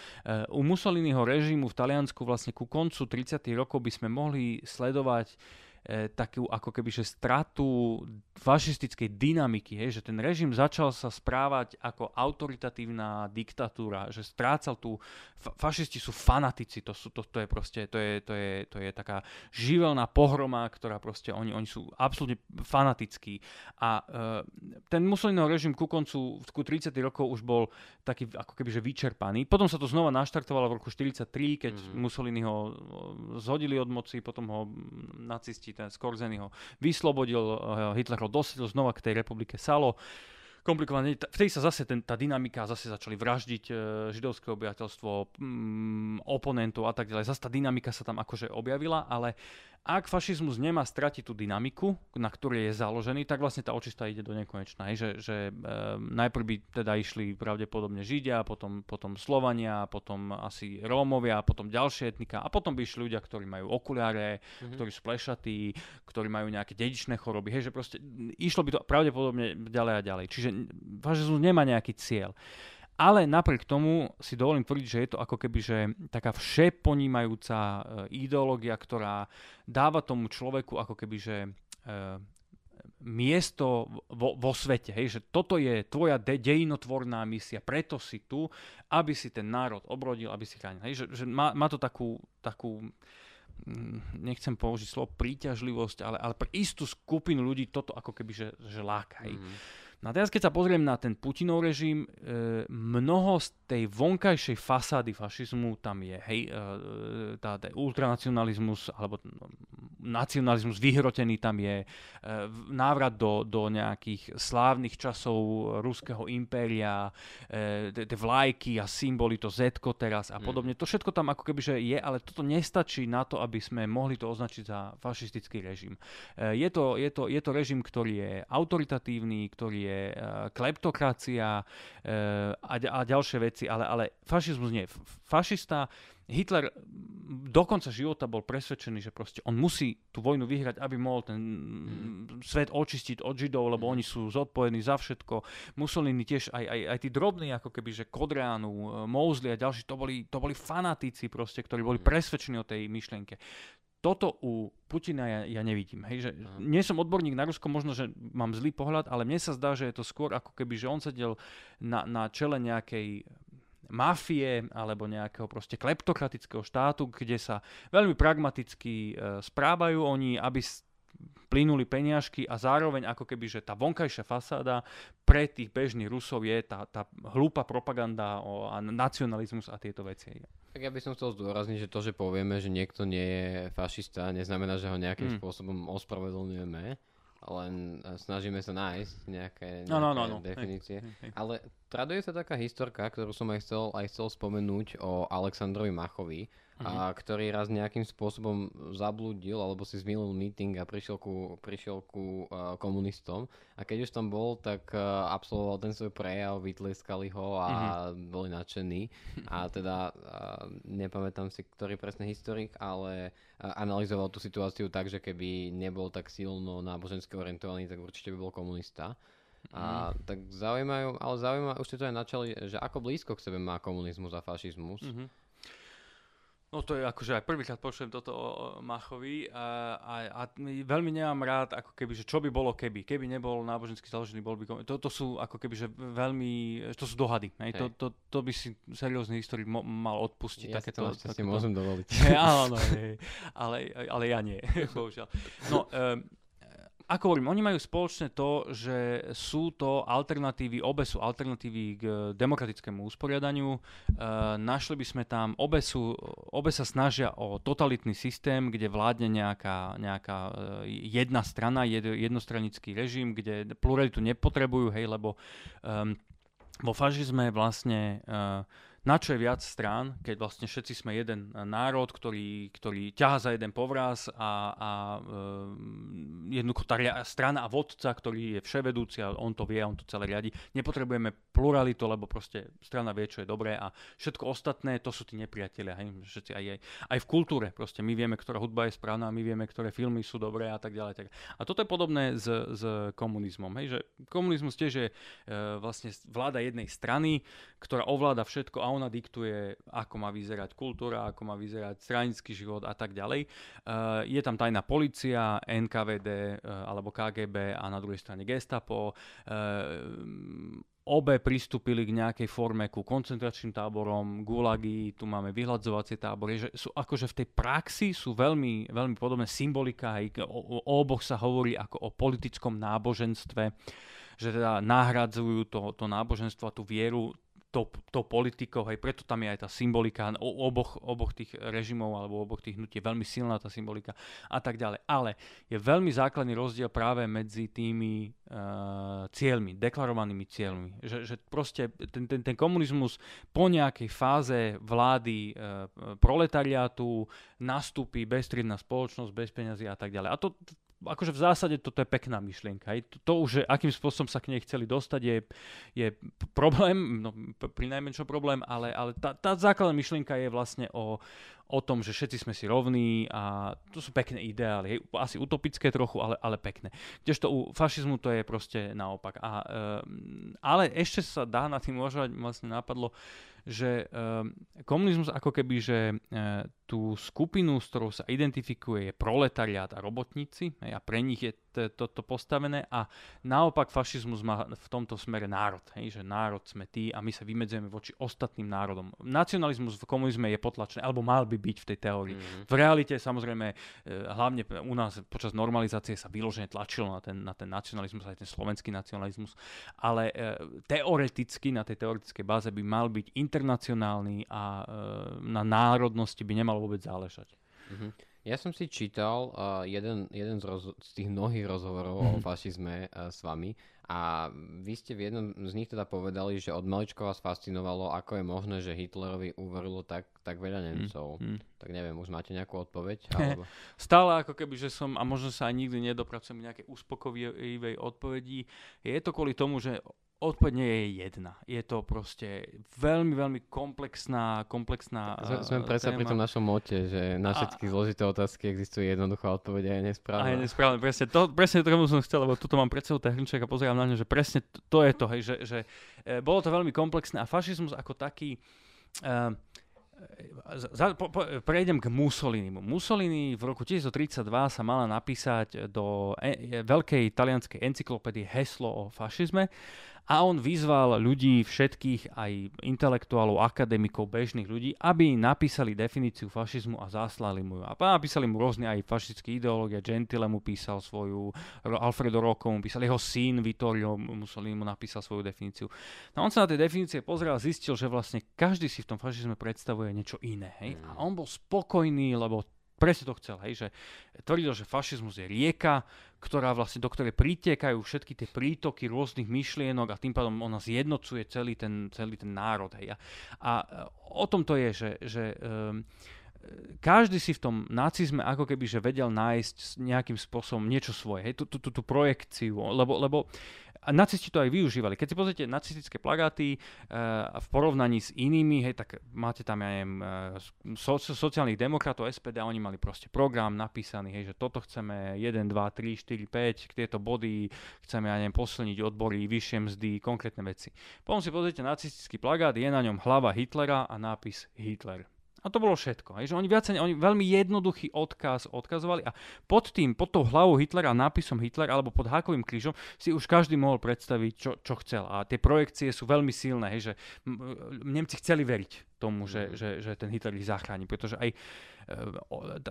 u Mussoliniho režimu v Taliansku vlastne ku koncu 30. rokov by sme mohli sledovať e, takú ako keby že stratu fašistickej dynamiky, hej, že ten režim začal sa správať ako autoritatívna diktatúra, že strácal tú, fa- fašisti sú fanatici, to, sú, to, to je proste, to je, to je, to je taká živelná pohroma, ktorá proste, oni, oni sú absolútne fanatickí a e, ten Mussoliniho režim ku koncu, ku 30 rokov už bol taký ako keby že vyčerpaný, potom sa to znova naštartovalo v roku 43, keď mm-hmm. Mussolini ho zhodili od moci, potom ho nacisti, ten Skorzeny ho vyslobodil, e, Hitler ho dosadil znova k tej republike Salo. Komplikované. Vtedy sa zase ten, tá dynamika, zase začali vraždiť e, židovské obyvateľstvo, mm, oponentov a tak ďalej. Zase tá dynamika sa tam akože objavila, ale, ak fašizmus nemá stratiť tú dynamiku, na ktorej je založený, tak vlastne tá očista ide do nekonečna. Že, že e, najprv by teda išli pravdepodobne Židia, potom, potom Slovania, potom asi Rómovia, potom ďalšie etnika a potom by išli ľudia, ktorí majú okuliare, mm-hmm. ktorí sú plešatí, ktorí majú nejaké dedičné choroby. Hej, že proste išlo by to pravdepodobne ďalej a ďalej. Čiže fašizmus nemá nejaký cieľ. Ale napriek tomu si dovolím tvrdiť, že je to ako keby že taká všeponímajúca e, ideológia, ktorá dáva tomu človeku ako keby že e, miesto vo, vo svete. Hej? Že toto je tvoja de- dejinotvorná misia, preto si tu, aby si ten národ obrodil, aby si chránil. Hej? Že, že má, má to takú, takú mm, nechcem použiť slovo príťažlivosť, ale, ale pre istú skupinu ľudí toto ako keby že, že láka. Hej? Mm. No a teraz keď sa pozriem na ten Putinov režim, e, mnoho z tej vonkajšej fasády fašizmu tam je, hej, e, tá, tá ultranacionalizmus alebo nacionalizmus vyhrotený tam je, e, návrat do, do nejakých slávnych časov ruského impéria, e, tie vlajky a symboly, to Z teraz a mm. podobne, to všetko tam ako keby že je, ale toto nestačí na to, aby sme mohli to označiť za fašistický režim. E, je, to, je, to, je to režim, ktorý je autoritatívny, ktorý je je uh, kleptokracia uh, a, a ďalšie veci, ale, ale fašizmus nie. Fašista, Hitler do konca života bol presvedčený, že proste on musí tú vojnu vyhrať, aby mohol ten svet očistiť od Židov, lebo oni sú zodpovední za všetko. Mussolini tiež, aj, aj, aj tí drobní, ako keby, že Kodreanu, e, Mosley a ďalší, to boli, to boli fanatici proste, ktorí boli presvedčení o tej myšlienke toto u Putina ja, ja nevidím. Hej, že nie som odborník na Rusko, možno, že mám zlý pohľad, ale mne sa zdá, že je to skôr ako keby, že on sedel na, na čele nejakej mafie alebo nejakého proste kleptokratického štátu, kde sa veľmi pragmaticky e, správajú oni, aby plynuli peniažky a zároveň ako keby, že tá vonkajšia fasáda pre tých bežných Rusov je tá, tá hlúpa propaganda o, a nacionalizmus a tieto veci. Tak ja by som chcel zdôrazniť, že to, že povieme, že niekto nie je fašista, neznamená, že ho nejakým mm. spôsobom ospravedlňujeme, len snažíme sa nájsť nejaké, nejaké no, no, no, no. definície. Hej, hej. Ale traduje sa taká historka, ktorú som aj chcel, aj chcel spomenúť o Aleksandrovi Machovi, a, mhm. ktorý raz nejakým spôsobom zablúdil alebo si zmilil meeting a prišiel ku, prišiel ku uh, komunistom a keď už tam bol, tak uh, absolvoval ten svoj prejav, vytleskali ho a mm-hmm. boli nadšení a teda uh, nepamätám si, ktorý presný historik, ale uh, analyzoval tú situáciu tak, že keby nebol tak silno nábožensky orientovaný, tak určite by bol komunista. A mm. tak zaujímajú, ale zaujímavé, už ste to aj načali, že ako blízko k sebe má komunizmus a fašizmus. Mm-hmm. No to je akože aj prvýkrát počujem toto o Machovi a, a, a veľmi nemám rád, ako keby, že čo by bolo keby. Keby nebol nábožensky založený, bol by... To, to sú ako keby, že veľmi... To sú dohady. Hej? To, to, to by si seriózny historik mo, mal odpustiť. Ja takéto, si to takéto, môžem dovoliť. Hej, áno, hej, ale, ale ja nie, bohužiaľ. No, um, ako hovorím, oni majú spoločné to, že sú to alternatívy, obe sú alternatívy k demokratickému usporiadaniu. E, našli by sme tam, obe, sú, obe sa snažia o totalitný systém, kde vládne nejaká, nejaká e, jedna strana, jed, jednostranický režim, kde pluralitu nepotrebujú, hej, lebo um, vo fašizme vlastne uh, na čo je viac strán, keď vlastne všetci sme jeden národ, ktorý, ktorý ťaha za jeden povraz a, a e, jednoducho tá strana a vodca, ktorý je vševedúci a on to vie, on to celé riadi. Nepotrebujeme pluralitu, lebo proste strana vie, čo je dobré a všetko ostatné, to sú tí nepriatelia. Hej? Všetci aj, aj, aj v kultúre. Proste my vieme, ktorá hudba je správna, my vieme, ktoré filmy sú dobré a tak ďalej. Tak. A toto je podobné s, s komunizmom. Hej? Že komunizmus tiež je e, vlastne vláda jednej strany, ktorá ovláda všetko ona diktuje, ako má vyzerať kultúra, ako má vyzerať stranický život a tak ďalej. Uh, je tam tajná policia, NKVD eh, alebo KGB a na druhej strane Gestapo. Uh, obe pristúpili k nejakej forme ku koncentračným táborom, gulagy, tu máme vyhľadzovacie tábory, že sú akože v tej praxi sú veľmi, veľmi podobné symbolika, aj o, o oboch sa hovorí ako o politickom náboženstve, že teda nahradzujú to, to náboženstvo a tú vieru tou, tou politikou, hej, preto tam je aj tá symbolika oboch, oboch tých režimov alebo oboch tých hnutí, veľmi silná tá symbolika a tak ďalej. Ale je veľmi základný rozdiel práve medzi tými uh, cieľmi, deklarovanými cieľmi. Že, že proste ten, ten, ten komunizmus po nejakej fáze vlády uh, proletariátu nastúpi bezstriedná spoločnosť, bez peňazí a tak ďalej. A to, akože v zásade toto je pekná myšlienka. To, to už, že akým spôsobom sa k nej chceli dostať, je, je problém, no, pri najmenšom problém, ale, ale tá, tá základná myšlienka je vlastne o, o tom, že všetci sme si rovní a to sú pekné ideály, asi utopické trochu, ale, ale pekné. Kdežto u fašizmu to je proste naopak. A, e, ale ešte sa dá na tým uvažovať, vlastne napadlo, že e, komunizmus ako keby, že e, tú skupinu, s ktorou sa identifikuje, je proletariát a robotníci a pre nich je toto postavené a naopak fašizmus má v tomto smere národ, hej, že národ sme tí a my sa vymedzujeme voči ostatným národom. Nacionalizmus v komunizme je potlačený, alebo mal by byť v tej teórii. Mm-hmm. V realite samozrejme, e, hlavne u nás počas normalizácie sa vyložene tlačilo na ten, na ten nacionalizmus, aj ten slovenský nacionalizmus, ale e, teoreticky, na tej teoretickej báze by mal byť internacionálny a e, na národnosti by nemal vôbec záležať. Mm-hmm. Ja som si čítal uh, jeden, jeden z, roz, z tých mnohých rozhovorov mm-hmm. o mhm. fašizme uh, s vami a vy ste v jednom z nich teda povedali, že od malička vás fascinovalo, ako je možné, že Hitlerovi uverilo tak, tak veľa Nemcov. Mm, mm. Tak neviem, už máte nejakú odpoveď? Alebo... Stále ako keby, že som, a možno sa aj nikdy nedopracujem nejakej uspokojivej odpovedi, je to kvôli tomu, že Odpoveď nie je jedna. Je to proste veľmi, veľmi komplexná, komplexná Sme predsa pri tom našom mote, že na všetky a... zložité otázky existuje jednoduchá odpoveď a je nesprávna. A je nesprávna, presne. To, presne to som chcel, lebo tuto mám pred sebou a pozerám na ňu, že presne to, to je to, hej, že, že e, bolo to veľmi komplexné a fašizmus ako taký... E, za, po, po, prejdem k Mussolinimu. Mussolini v roku 1932 sa mala napísať do e, veľkej talianskej encyklopédie heslo o fašizme a on vyzval ľudí, všetkých, aj intelektuálov, akademikov, bežných ľudí, aby napísali definíciu fašizmu a zaslali mu ju. A napísali mu rôzne aj fašistické ideológie, Gentile mu písal svoju, Alfredo Rocco mu písal, jeho syn Vittorio Mussolini mu napísal svoju definíciu. No on sa na tie definície pozrel a zistil, že vlastne každý si v tom fašizme predstavuje niečo iné. Hej? A on bol spokojný, lebo presne to chcel, hej, že tvrdil, že fašizmus je rieka, ktorá vlastne, do ktorej pritekajú všetky tie prítoky rôznych myšlienok a tým pádom ona zjednocuje celý ten, celý ten národ. Hej. A, a o tom to je, že, že um, každý si v tom nacizme ako keby že vedel nájsť nejakým spôsobom niečo svoje, hej, tú, tú, tú, tú projekciu, lebo, lebo a nacisti to aj využívali. Keď si pozrite nacistické plagáty uh, v porovnaní s inými, hej, tak máte tam, ja neviem, uh, so, sociálnych demokratov, SPD, oni mali proste program napísaný, hej, že toto chceme 1, 2, 3, 4, 5, tieto body chceme, ja neviem, posilniť odbory, vyššie mzdy, konkrétne veci. Potom si pozrite nacistický plagát, je na ňom hlava Hitlera a nápis Hitler. A to bolo všetko. Hej, že oni, viacej, oni veľmi jednoduchý odkaz odkazovali a pod tým, pod tou hlavou Hitlera nápisom Hitler alebo pod hákovým krížom si už každý mohol predstaviť, čo, čo chcel. A tie projekcie sú veľmi silné, hej, že Nemci chceli veriť tomu, že, mhm. že, že ten Hitler ich zachráni, pretože aj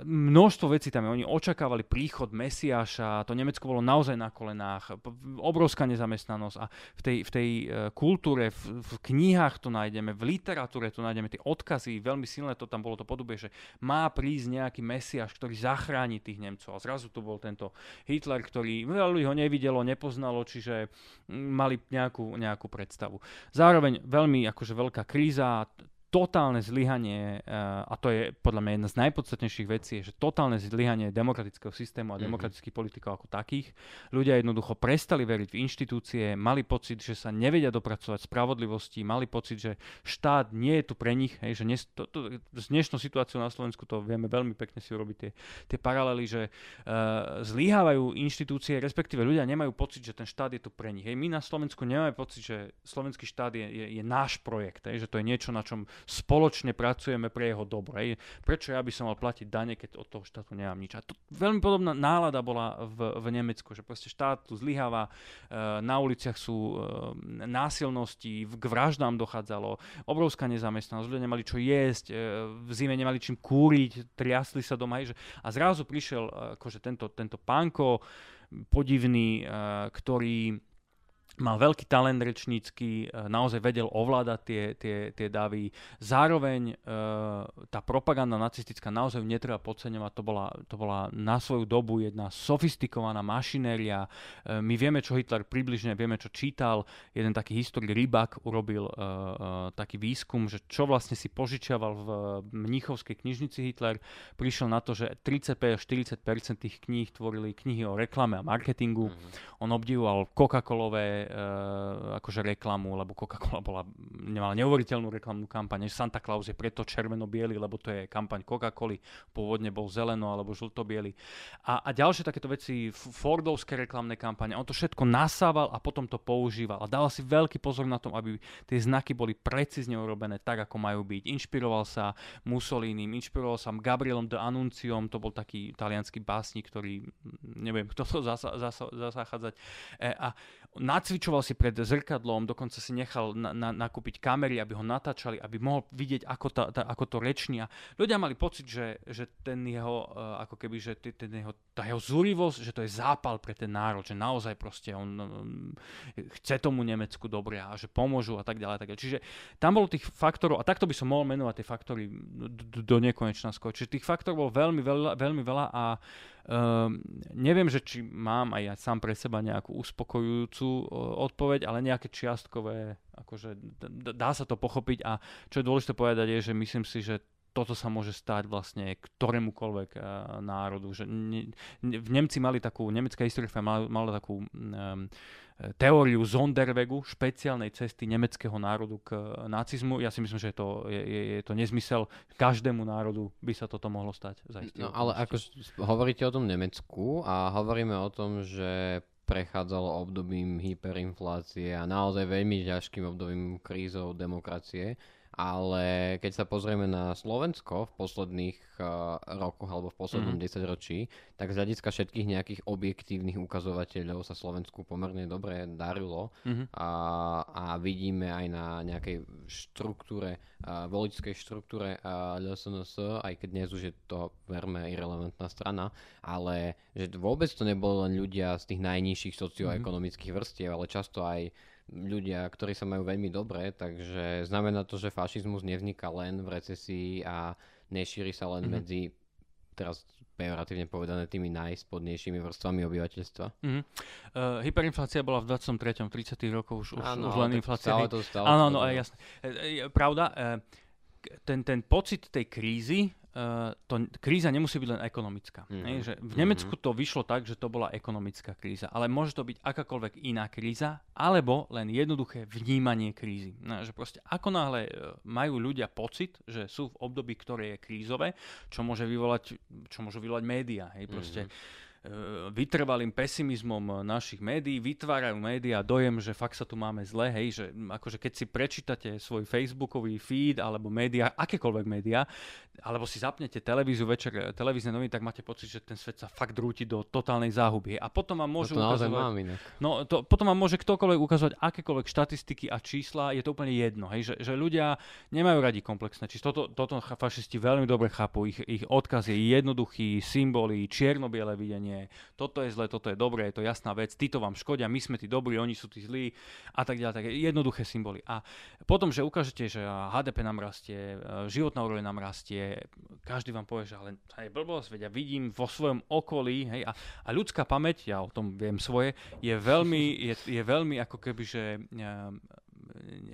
množstvo vecí tam je. Oni očakávali príchod Mesiáša, to Nemecko bolo naozaj na kolenách, obrovská nezamestnanosť a v tej, v tej e, kultúre, v, v knihách to nájdeme, v literatúre to nájdeme, tie odkazy, veľmi silné to tam bolo to podobie, že má prísť nejaký Mesiáš, ktorý zachráni tých Nemcov. A zrazu tu bol tento Hitler, ktorý veľa ľudí ho nevidelo, nepoznalo, čiže mali nejakú, nejakú predstavu. Zároveň veľmi akože veľká kríza, totálne zlyhanie, eh, a to je podľa mňa jedna z najpodstatnejších vecí, je, že totálne zlyhanie demokratického systému a mm-hmm. demokratických politikov ako takých. Ľudia jednoducho prestali veriť v inštitúcie, mali pocit, že sa nevedia dopracovať spravodlivosti, mali pocit, že štát nie je tu pre nich, hej, že nes, to, to, s dnešnou situáciou na Slovensku to vieme veľmi pekne si urobiť tie, tie paralely, že uh, zlyhávajú inštitúcie, respektíve ľudia nemajú pocit, že ten štát je tu pre nich. Hej. My na Slovensku nemáme pocit, že slovenský štát je, je, je náš projekt, hej, že to je niečo, na čom spoločne pracujeme pre jeho dobro. Hej. Prečo ja by som mal platiť dane, keď od toho štátu nemám nič. A to veľmi podobná nálada bola v, v Nemecku, že proste štát tu zlyháva, e, na uliciach sú e, násilnosti, k vraždám dochádzalo, obrovská nezamestnanosť, ľudia nemali čo jesť, e, v zime nemali čím kúriť, triasli sa doma. Hej, a zrazu prišiel akože tento, tento pánko podivný, ktorý mal veľký talent rečnícky, e, naozaj vedel ovládať tie, tie, tie davy. Zároveň e, tá propaganda nacistická naozaj netreba podceňovať, to bola, to bola na svoju dobu jedna sofistikovaná mašinéria. E, my vieme, čo Hitler približne, vieme, čo čítal. Jeden taký historik Rybak urobil e, e, taký výskum, že čo vlastne si požičiaval v Mnichovskej knižnici Hitler. Prišiel na to, že 35-40% tých kníh tvorili knihy o reklame a marketingu. Mm-hmm. On obdivoval Coca-Colové uh, akože reklamu, lebo Coca-Cola bola, nemala neuveriteľnú reklamnú kampaň. Santa Claus je preto červeno-biely, lebo to je kampaň Coca-Coly, pôvodne bol zeleno alebo žlto-biely. A, a ďalšie takéto veci, Fordovské reklamné kampane, on to všetko nasával a potom to používal. A dával si veľký pozor na tom, aby tie znaky boli precízne urobené tak, ako majú byť. Inšpiroval sa Mussolinim, inšpiroval sa Gabrielom de Anunciom, to bol taký talianský básnik, ktorý, neviem, kto to zasa, zasa, zasáchádzať. E, a nacvičoval si pred zrkadlom, dokonca si nechal na, na, nakúpiť kamery, aby ho natáčali, aby mohol vidieť, ako, tá, tá, ako to reční. A ľudia mali pocit, že, že ten jeho, uh, ako keby, že ten jeho, tá jeho zúrivosť, že to je zápal pre ten národ, že naozaj proste on um, chce tomu Nemecku dobre a že pomôžu a tak ďalej. Tak ďalej. Čiže tam bolo tých faktorov, a takto by som mohol menovať tie faktory do, do nekonečna skôr. Čiže tých faktorov bolo veľmi veľa, veľmi veľa a Um, neviem, že či mám aj ja sám pre seba nejakú uspokojujúcu odpoveď, ale nejaké čiastkové, akože dá sa to pochopiť. A čo je dôležité povedať je, že myslím si, že toto sa môže stať vlastne ktorémukoľvek uh, národu. Že ne, ne, v Nemci mali takú, nemecká historika mala, mala takú um, teóriu Zonderwegu, špeciálnej cesty nemeckého národu k nacizmu. Ja si myslím, že je to, je, je to nezmysel. Každému národu by sa toto mohlo stať. No ale ako hovoríte o tom Nemecku a hovoríme o tom, že prechádzalo obdobím hyperinflácie a naozaj veľmi ťažkým obdobím krízov demokracie ale keď sa pozrieme na Slovensko v posledných uh, rokoch alebo v poslednom mm. desaťročí, tak z hľadiska všetkých nejakých objektívnych ukazovateľov sa Slovensku pomerne dobre darilo mm-hmm. a, a vidíme aj na nejakej štruktúre, uh, voličskej štruktúre uh, LSNS, aj keď dnes už je to verme irrelevantná strana, ale že vôbec to nebolo len ľudia z tých najnižších socioekonomických mm-hmm. vrstiev, ale často aj ľudia, ktorí sa majú veľmi dobre, takže znamená to, že fašizmus nevzniká len v recesii a nešíri sa len mm-hmm. medzi teraz pejoratívne povedané tými najspodnejšími vrstvami obyvateľstva. Mm-hmm. Uh, hyperinflácia bola v 23. 30. rokoch už, ano, už len inflácia. Stále to, stále áno, áno, jasné. E, pravda, e, ten, ten pocit tej krízy Uh, to, kríza nemusí byť len ekonomická. Mm. hmm Že v Nemecku mm-hmm. to vyšlo tak, že to bola ekonomická kríza, ale môže to byť akákoľvek iná kríza, alebo len jednoduché vnímanie krízy. No, že proste ako náhle uh, majú ľudia pocit, že sú v období, ktoré je krízové, čo môže vyvolať, čo môžu vyvolať médiá. Hej, proste mm-hmm vytrvalým pesimizmom našich médií, vytvárajú médiá dojem, že fakt sa tu máme zle, hej, že akože keď si prečítate svoj facebookový feed alebo médiá, akékoľvek médiá, alebo si zapnete televíziu večer, televízne noviny, tak máte pocit, že ten svet sa fakt drúti do totálnej záhuby. A potom vám môžu no to ukazovať, mám inak. No, to, potom vám môže ktokoľvek ukazovať akékoľvek štatistiky a čísla, je to úplne jedno, hej, že, že ľudia nemajú radi komplexné čísla. Toto, toto fašisti veľmi dobre chápu, ich, ich odkaz je jednoduchý, symboly, čierno-biele videnie, nie, toto je zle, toto je dobré, je to jasná vec, títo vám škodia, my sme tí dobrí, oni sú tí zlí a tak ďalej, také jednoduché symboly. A potom, že ukážete, že HDP nám rastie, e, životná úroveň nám rastie, každý vám povie, že ale je blbosť, veď ja vidím vo svojom okolí, hej, a, a ľudská pamäť, ja o tom viem svoje, je veľmi, je, je veľmi ako keby, že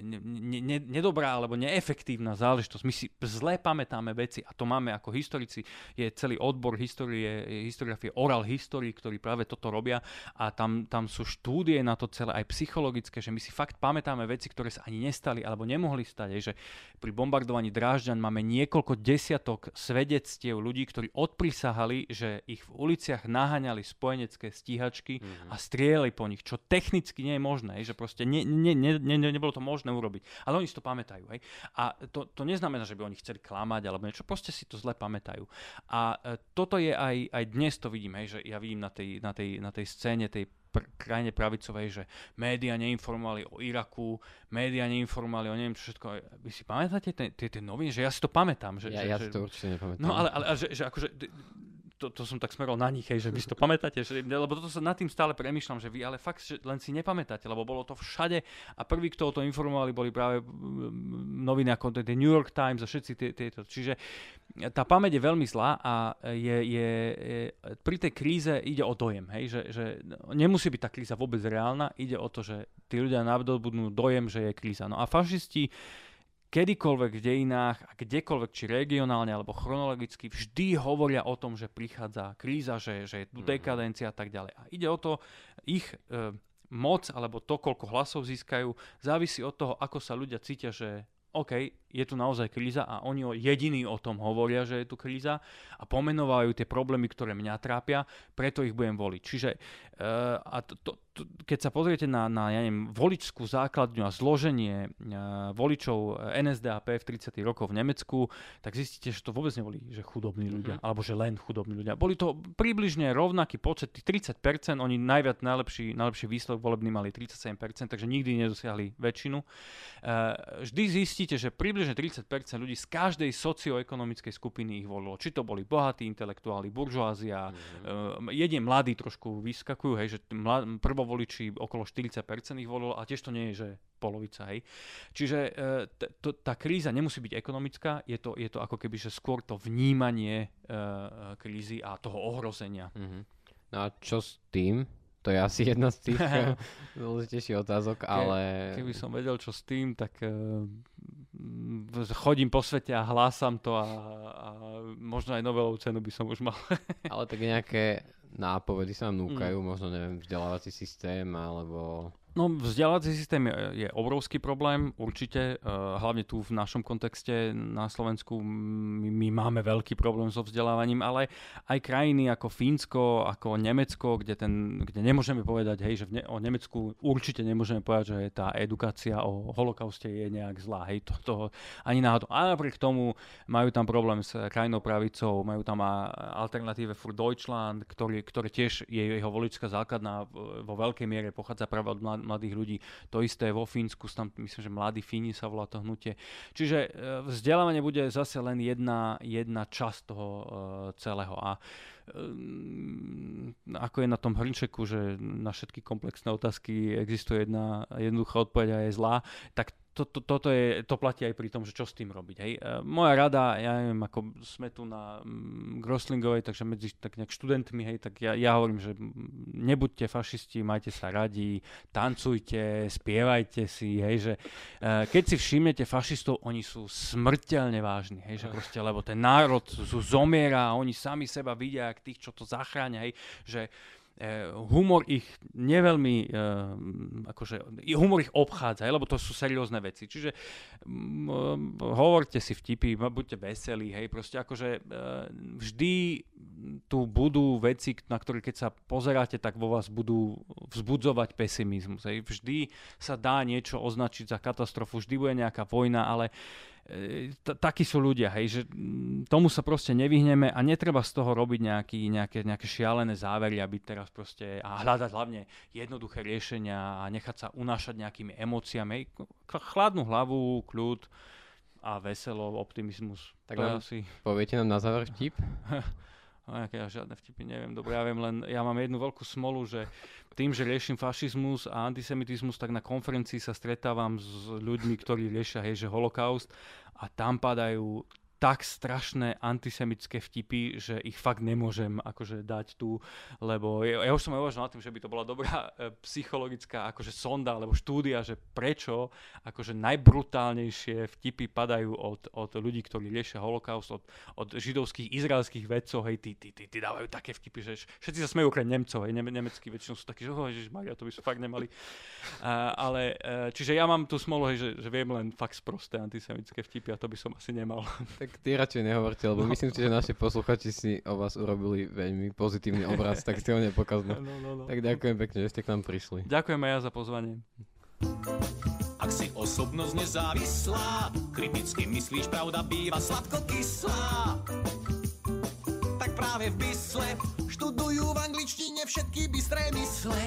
ne, ne, nedobrá alebo neefektívna záležitosť. My si zle pamätáme veci a to máme ako historici. Je celý odbor histórie, historiografie oral history, ktorí práve toto robia a tam, tam sú štúdie na to celé aj psychologické, že my si fakt pamätáme veci, ktoré sa ani nestali alebo nemohli stať. Je, že pri bombardovaní Drážďan máme niekoľko desiatok svedectiev ľudí, ktorí odprisahali, že ich v uliciach naháňali spojenecké stíhačky mm-hmm. a strieľali po nich, čo technicky nie je možné. Je, že proste ne, ne, ne, ne, ne, nebolo to možné urobiť. Ale oni si to pamätajú. Hej? A to, to neznamená, že by oni chceli klamať alebo niečo, proste si to zle pamätajú. A e, toto je aj, aj dnes to vidím, hej, že ja vidím na tej, na tej, na tej scéne tej pr- krajine pravicovej, že médiá neinformovali o Iraku, médiá neinformovali o neviem čo všetko. Vy si pamätáte tie, tie, tie noviny? Že ja si to pamätám. Že, ja, že, ja si to určite nepamätám. No ale, ale že, že akože to, to som tak smeroval na nich, hej, že vy si to pamätáte, že, lebo toto sa nad tým stále premyšľam, že vy ale fakt že len si nepamätáte, lebo bolo to všade a prví, kto o to informovali, boli práve noviny ako The New York Times a všetci tieto. Čiže tá pamäť je veľmi zlá a je, je, je, pri tej kríze ide o dojem, hej, že, že nemusí byť tá kríza vôbec reálna, ide o to, že tí ľudia budú dojem, že je kríza. No a fašisti kedykoľvek v dejinách a kdekoľvek, či regionálne alebo chronologicky, vždy hovoria o tom, že prichádza kríza, že, že je tu mhm. dekadencia a tak ďalej. A ide o to, ich e, moc alebo to, koľko hlasov získajú, závisí od toho, ako sa ľudia cítia, že OK, je tu naozaj kríza a oni jediní o tom hovoria, že je tu kríza a pomenovajú tie problémy, ktoré mňa trápia, preto ich budem voliť. Čiže uh, a to, to, keď sa pozriete na, na ja neviem, voličskú základňu a zloženie uh, voličov NSDAP v 30. rokoch v Nemecku, tak zistíte, že to vôbec neboli že chudobní ľudia, mm-hmm. alebo že len chudobní ľudia. Boli to približne rovnaký počet, tých 30%, oni najviac najlepší, najlepší výsledok volebný mali 37%, takže nikdy nedosiahli väčšinu. Uh, vždy zistíte, že približne 30% ľudí z každej socioekonomickej skupiny ich volilo. Či to boli bohatí intelektuáli, buržoázia, mm-hmm. jedine mladí trošku vyskakujú, hej, že mlad, prvovoliči okolo 40% ich volilo a tiež to nie je, že polovica. Hej. Čiže uh, t- to, tá kríza nemusí byť ekonomická, je to, je to ako keby, že skôr to vnímanie uh, krízy a toho ohrozenia. Mm-hmm. No a čo s tým? To je asi jedna z tých dôležitejších otázok, ale... Keby som vedel, čo s tým, tak uh, chodím po svete a hlásam to a, a možno aj Nobelovú cenu by som už mal. ale tak nejaké nápovedy sa nám núkajú, mm. možno neviem, vzdelávací systém alebo No vzdelávací systém je, obrovský problém, určite, uh, hlavne tu v našom kontexte na Slovensku my, my máme veľký problém so vzdelávaním, ale aj krajiny ako Fínsko, ako Nemecko, kde, ten, kde nemôžeme povedať, hej, že ne, o Nemecku určite nemôžeme povedať, že tá edukácia o holokauste je nejak zlá, hej, to, to ani náhodou. A napriek tomu majú tam problém s krajinou pravicou, majú tam alternatíve für Deutschland, ktorý, ktoré tiež je jeho voličská základná vo veľkej miere pochádza práve od mladých ľudí. To isté vo Fínsku, tam myslím, že mladí Fíni sa volá to hnutie. Čiže e, vzdelávanie bude zase len jedna, jedna časť toho uh, celého. A um, ako je na tom hrnčeku, že na všetky komplexné otázky existuje jedna jednoduchá odpoveď a je zlá, tak to, to, toto je, to platí aj pri tom, že čo s tým robiť. Hej. E, moja rada, ja neviem, ako sme tu na mm, Groslingovej, takže medzi tak nejak študentmi, hej, tak ja, ja hovorím, že nebuďte fašisti, majte sa radi, tancujte, spievajte si, hej, že e, keď si všimnete fašistov, oni sú smrteľne vážni, hej, že proste, lebo ten národ sú zomiera oni sami seba vidia, ak tých, čo to zachráňa, hej, že humor ich neveľmi, uh, akože, humor ich obchádza, lebo to sú seriózne veci. Čiže um, hovorte si vtipy, buďte veselí, hej, proste akože uh, vždy tu budú veci, na ktoré keď sa pozeráte, tak vo vás budú vzbudzovať pesimizmus. Hej. Vždy sa dá niečo označiť za katastrofu, vždy bude nejaká vojna, ale uh, E, takí sú ľudia, hej, že mm, tomu sa proste nevyhneme a netreba z toho robiť nejaký, nejaké, nejaké šialené závery, aby teraz proste a hľadať hlavne jednoduché riešenia a nechať sa unášať nejakými emóciami. Chladnú hlavu, kľud a veselo, optimizmus. Tak to asi... poviete nám na záver vtip? No, ja žiadne vtipy neviem, dobre, ja viem len, ja mám jednu veľkú smolu, že tým, že riešim fašizmus a antisemitizmus, tak na konferencii sa stretávam s ľuďmi, ktorí riešia, hej, že holokaust a tam padajú tak strašné antisemické vtipy, že ich fakt nemôžem akože dať tu, lebo ja, ja už som aj uvažoval nad tým, že by to bola dobrá e, psychologická akože sonda alebo štúdia, že prečo akože najbrutálnejšie vtipy padajú od, od ľudí, ktorí riešia holokaust, od, od židovských, izraelských vedcov, hej, tí, tí, tí, tí dávajú také vtipy, že všetci sa smejú okrem Nemcov, hej, nemeckí väčšinou sú takí, že oh, Maria, to by sú fakt nemali. Uh, ale, uh, čiže ja mám tú smolu, hej, že, že viem len fakt sprosté antisemické vtipy a to by som asi nemal. Tak ty radšej nehovorte, lebo myslím si, že naši posluchači si o vás urobili veľmi pozitívny obraz, tak ste ho nepokazno. No, no, no. Tak ďakujem pekne, že ste k nám prišli. Ďakujem aj ja za pozvanie. Ak si osobnosť nezávislá, kriticky myslíš, pravda býva sladko-kyslá. Tak práve v Bysle študujú v angličtine všetky bystré mysle.